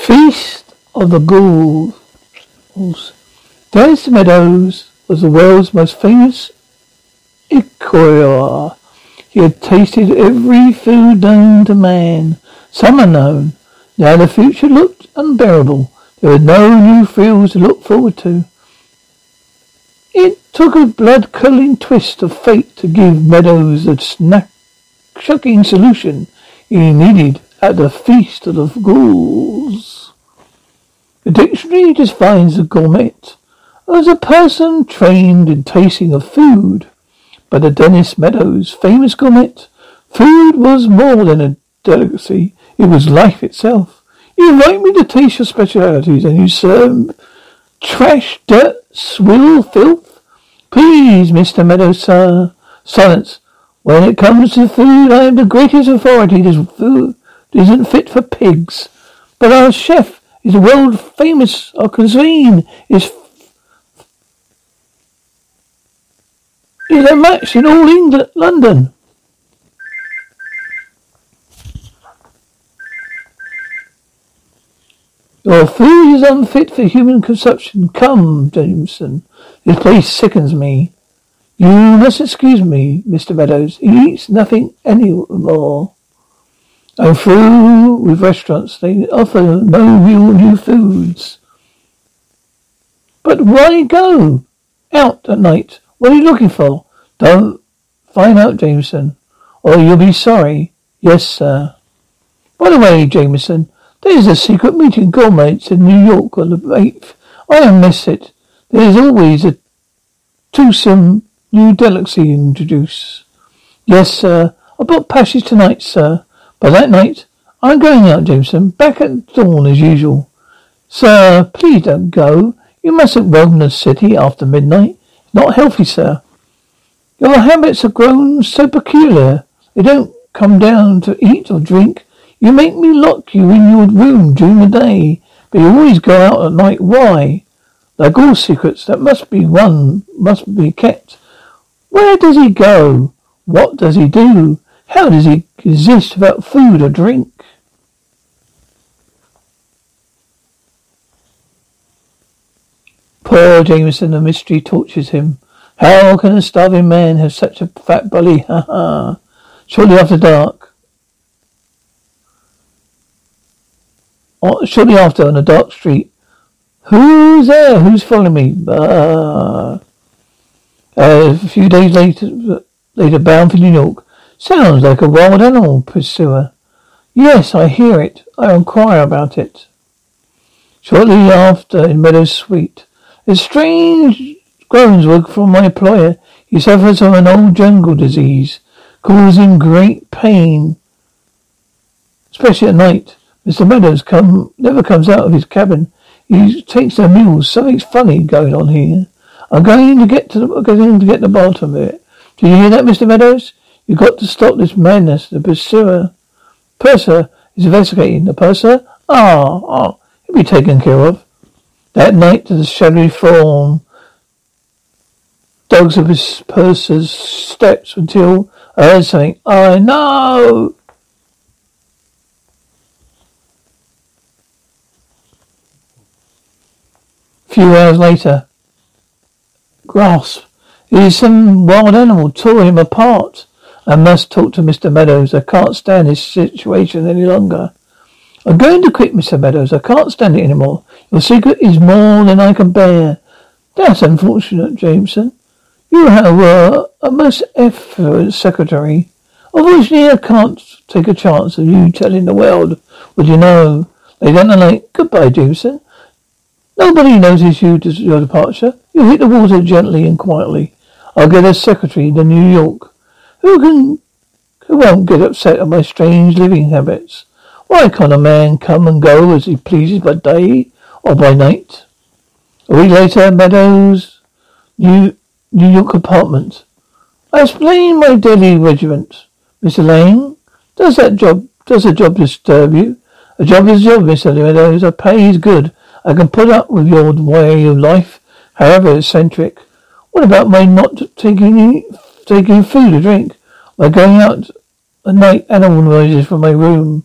Feast of the Ghouls. Dennis Meadows was the world's most famous eclair. He had tasted every food known to man, some unknown. Now the future looked unbearable. There were no new thrills to look forward to. It took a blood-curdling twist of fate to give Meadows the snack shocking solution he needed at the feast of the ghouls. The dictionary defines a gourmet as a person trained in tasting of food. But the Dennis Meadows famous gourmet, food was more than a delicacy, it was life itself. You invite me to taste your specialities and you serve trash, dirt, swill, filth? Please, Mr. Meadows, sir. Silence. When it comes to food, I am the greatest authority. This food isn't fit for pigs. But our chef is world famous. Our cuisine is is a match in all England, London. Your food is unfit for human consumption. Come, Jameson. This place sickens me. You must excuse me, Mr. Meadows. He eats nothing any more. I'm through with restaurants. They offer no real new foods. But why go out at night? What are you looking for? Don't find out, Jameson, or you'll be sorry. Yes, sir. By the way, Jameson, there's a secret meeting gourmets in New York on the 8th. I don't miss it. There's always a toothsome new delicacy introduced. Yes, sir. I bought passage tonight, sir. But that night, I'm going out, Jameson. Back at dawn as usual. Sir, please don't go. You mustn't roam the city after midnight. Not healthy, sir. Your habits have grown so peculiar. They don't come down to eat or drink. You make me lock you in your room during the day, but you always go out at night. Why? Like all secrets that must be one, must be kept. Where does he go? What does he do? How does he exist without food or drink? Poor Jameson, the mystery tortures him. How can a starving man have such a fat belly? Ha ha. Shortly after dark, shortly after, on a dark street. Who's there? Who's following me? Uh, a few days later, later bound for New York. Sounds like a wild animal pursuer. Yes, I hear it. I inquire about it. Shortly after, in Meadows Suite, a strange groans were from my employer. He suffers from an old jungle disease, causing great pain, especially at night. Mr. Meadows come never comes out of his cabin. He takes their meals. Something's funny going on here. I'm going to get to the, going to get the bottom of it. Do you hear that, Mr. Meadows? You've got to stop this madness. The pursuer, purser is investigating. The purser? Ah, oh, he'll be taken care of. That night, to the shadowy form, dogs of his purser's steps until I heard something. I know. few hours later, grasp. It is some wild animal tore him apart. I must talk to Mr. Meadows. I can't stand this situation any longer. I'm going to quit, Mr. Meadows. I can't stand it anymore. Your secret is more than I can bear. That's unfortunate, Jameson. You were a most effort secretary. Unfortunately, I can't take a chance of you telling the world what you know. They don't like goodbye, Jameson. Nobody notices you to your departure. You hit the water gently and quietly. I'll get a secretary to New York. Who can who won't get upset at my strange living habits? Why can't a man come and go as he pleases by day or by night? A week later, Meadows, New, New York apartment. I explained my daily regiment. Mr. Lane, does that job, does the job disturb you? A job is a job, Mr. Meadows. A pay is good. I can put up with your way of life, however eccentric. What about my not taking taking food or drink? My going out at night animal noises from my room.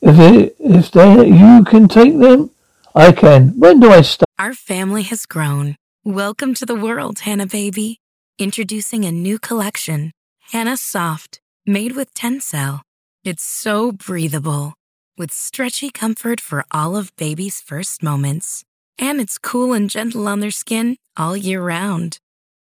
If it, if they, you can take them, I can. When do I start? Our family has grown. Welcome to the world, Hannah baby. Introducing a new collection, Hannah Soft, made with Tencel. It's so breathable, with stretchy comfort for all of baby's first moments. And it's cool and gentle on their skin all year round.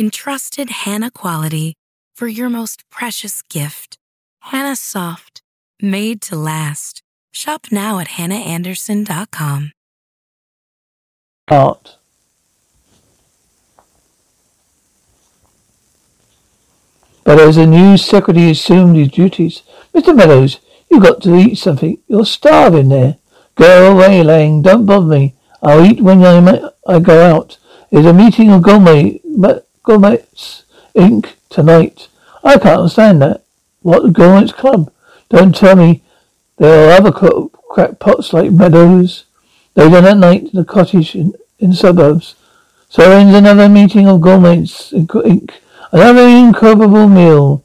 Entrusted Hannah quality for your most precious gift. Hannah Soft, made to last. Shop now at hannahanderson.com. But as a new secretary assumed his duties, Mr. Meadows, you got to eat something. You're starving there. Go away, Lang. Don't bother me. I'll eat when I, I go out. There's a meeting of gourmet, gourmets Inc. tonight. I can't understand that. What gourmets club? Don't tell me there are other crackpots like Meadows. They done at night in the cottage in, in suburbs. So ends another meeting of gourmets Inc. Another incredible meal.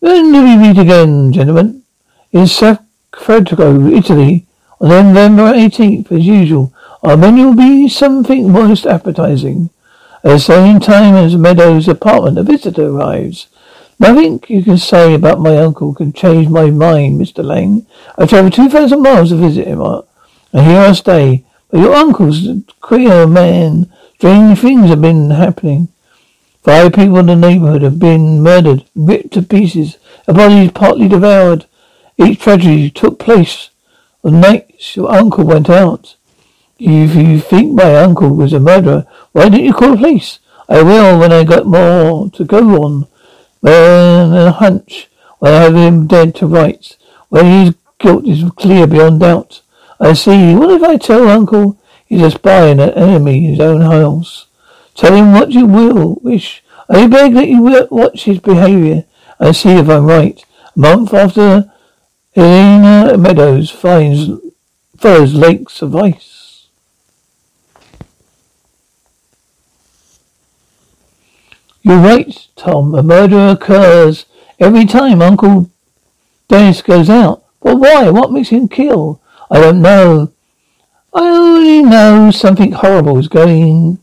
When do we meet again, gentlemen? In Safrago, Italy, on November 18th, as usual. Our menu will be something most appetizing. At the same time as Meadows' apartment, a visitor arrives. Nothing you can say about my uncle can change my mind, Mr. Lang. I travelled two thousand miles to visit him, and here I stay. But your uncle's a queer man. Strange things have been happening. Five people in the neighbourhood have been murdered, ripped to pieces, their bodies partly devoured. Each tragedy took place on nights your uncle went out. If you think my uncle was a murderer, why didn't you call the police? I will when I got more to go on. When a hunch, when I have him dead to rights, when his guilt is clear beyond doubt. I see. What if I tell Uncle he's a spy and an enemy in his own house? Tell him what you will, wish. I beg that you watch his behaviour and see if I'm right. A month after Helena Meadows finds follows lakes of ice. You're right, Tom. A murder occurs every time Uncle Dennis goes out. But why? What makes him kill? I don't know. I only know something horrible is going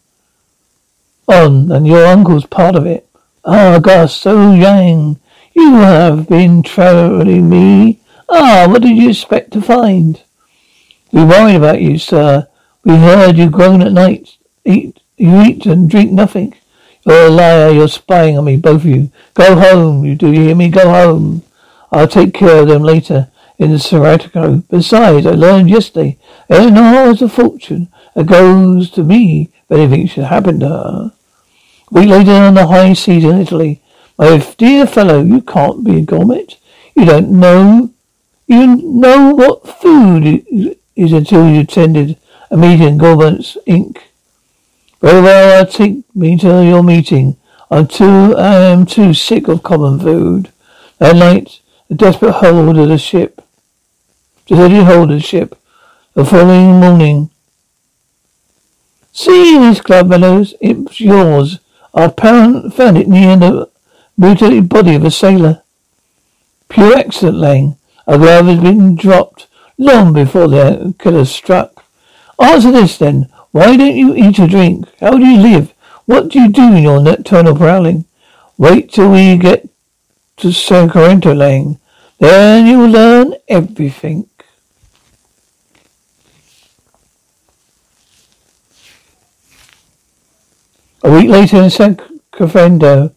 on, and your uncle's part of it. Ah, Gus, so young. You have been trolling me. Ah, what did you expect to find? We worried about you, sir. We heard you groan at night. Eat, you eat and drink nothing. You're a liar. You're spying on me, both of you. Go home. You do you hear me? Go home. I'll take care of them later in the Seratico. Besides, I learned yesterday Eleanor has a fortune that goes to me if anything should happen to her. A week later on the high seas in Italy. My dear fellow, you can't be a gourmet. You don't know. You know what food is until you've attended a meeting Gourmets Inc. Very well, I'll take me to your meeting. I'm too, I am too sick of common food. That night, the desperate hold of the ship deserted the ship. The following morning. See this club, Meadows. It's yours. Our parent found it near the mutilated body of a sailor. Pure excellent, Lang. A glove has been dropped long before the killer struck. Answer this then. Why don't you eat or drink? How do you live? What do you do in your nocturnal prowling? Wait till we get to Sacramento, Lang. Then you'll learn everything. A week later in Sacramento,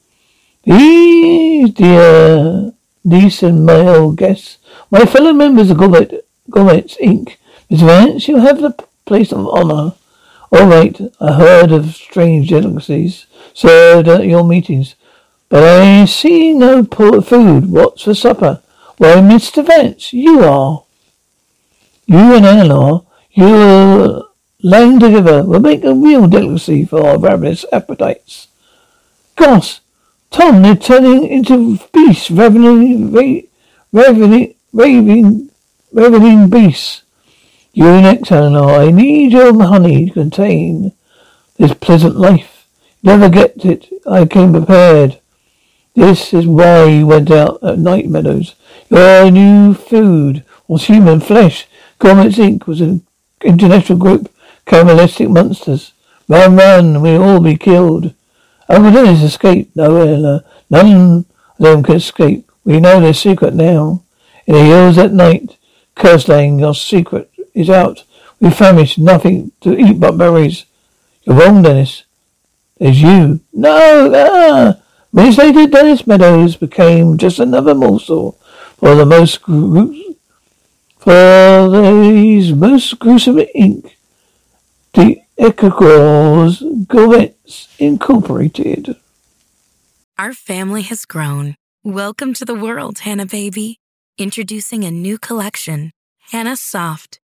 these dear uh, niece and old guests, my fellow members of Gourmet, Gourmets Inc. Miss Vance, you have the place of honor. All right, I heard of strange delicacies served at your meetings, but I see no poor food. What's for supper? Why, Mr. Vance, you are. You and Eleanor, you laying together will make a real delicacy for our ravenous appetites. Gosh, Tom, they're turning into beasts, ravening, ra- ravening, raving, ravening beasts. Next, Eleanor. I need your honey to contain this pleasant life. Never get it. I came prepared. This is why you went out at night, Meadows. Your new food was human flesh. Gourmets Inc. was an international group Cannibalistic monsters. Run, run, we'll all be killed. Dennis escaped. No. None of them can escape. We know their secret now. In the hills at night, Curslang, your secret is out. We famished, nothing to eat but berries. You're wrong, Dennis. There's you. No, ah! Minutes later, Dennis Meadows became just another morsel for the most gru- for these most gruesome ink the Ecuador's Gourmets Incorporated. Our family has grown. Welcome to the world, Hannah Baby. Introducing a new collection, Hannah Soft,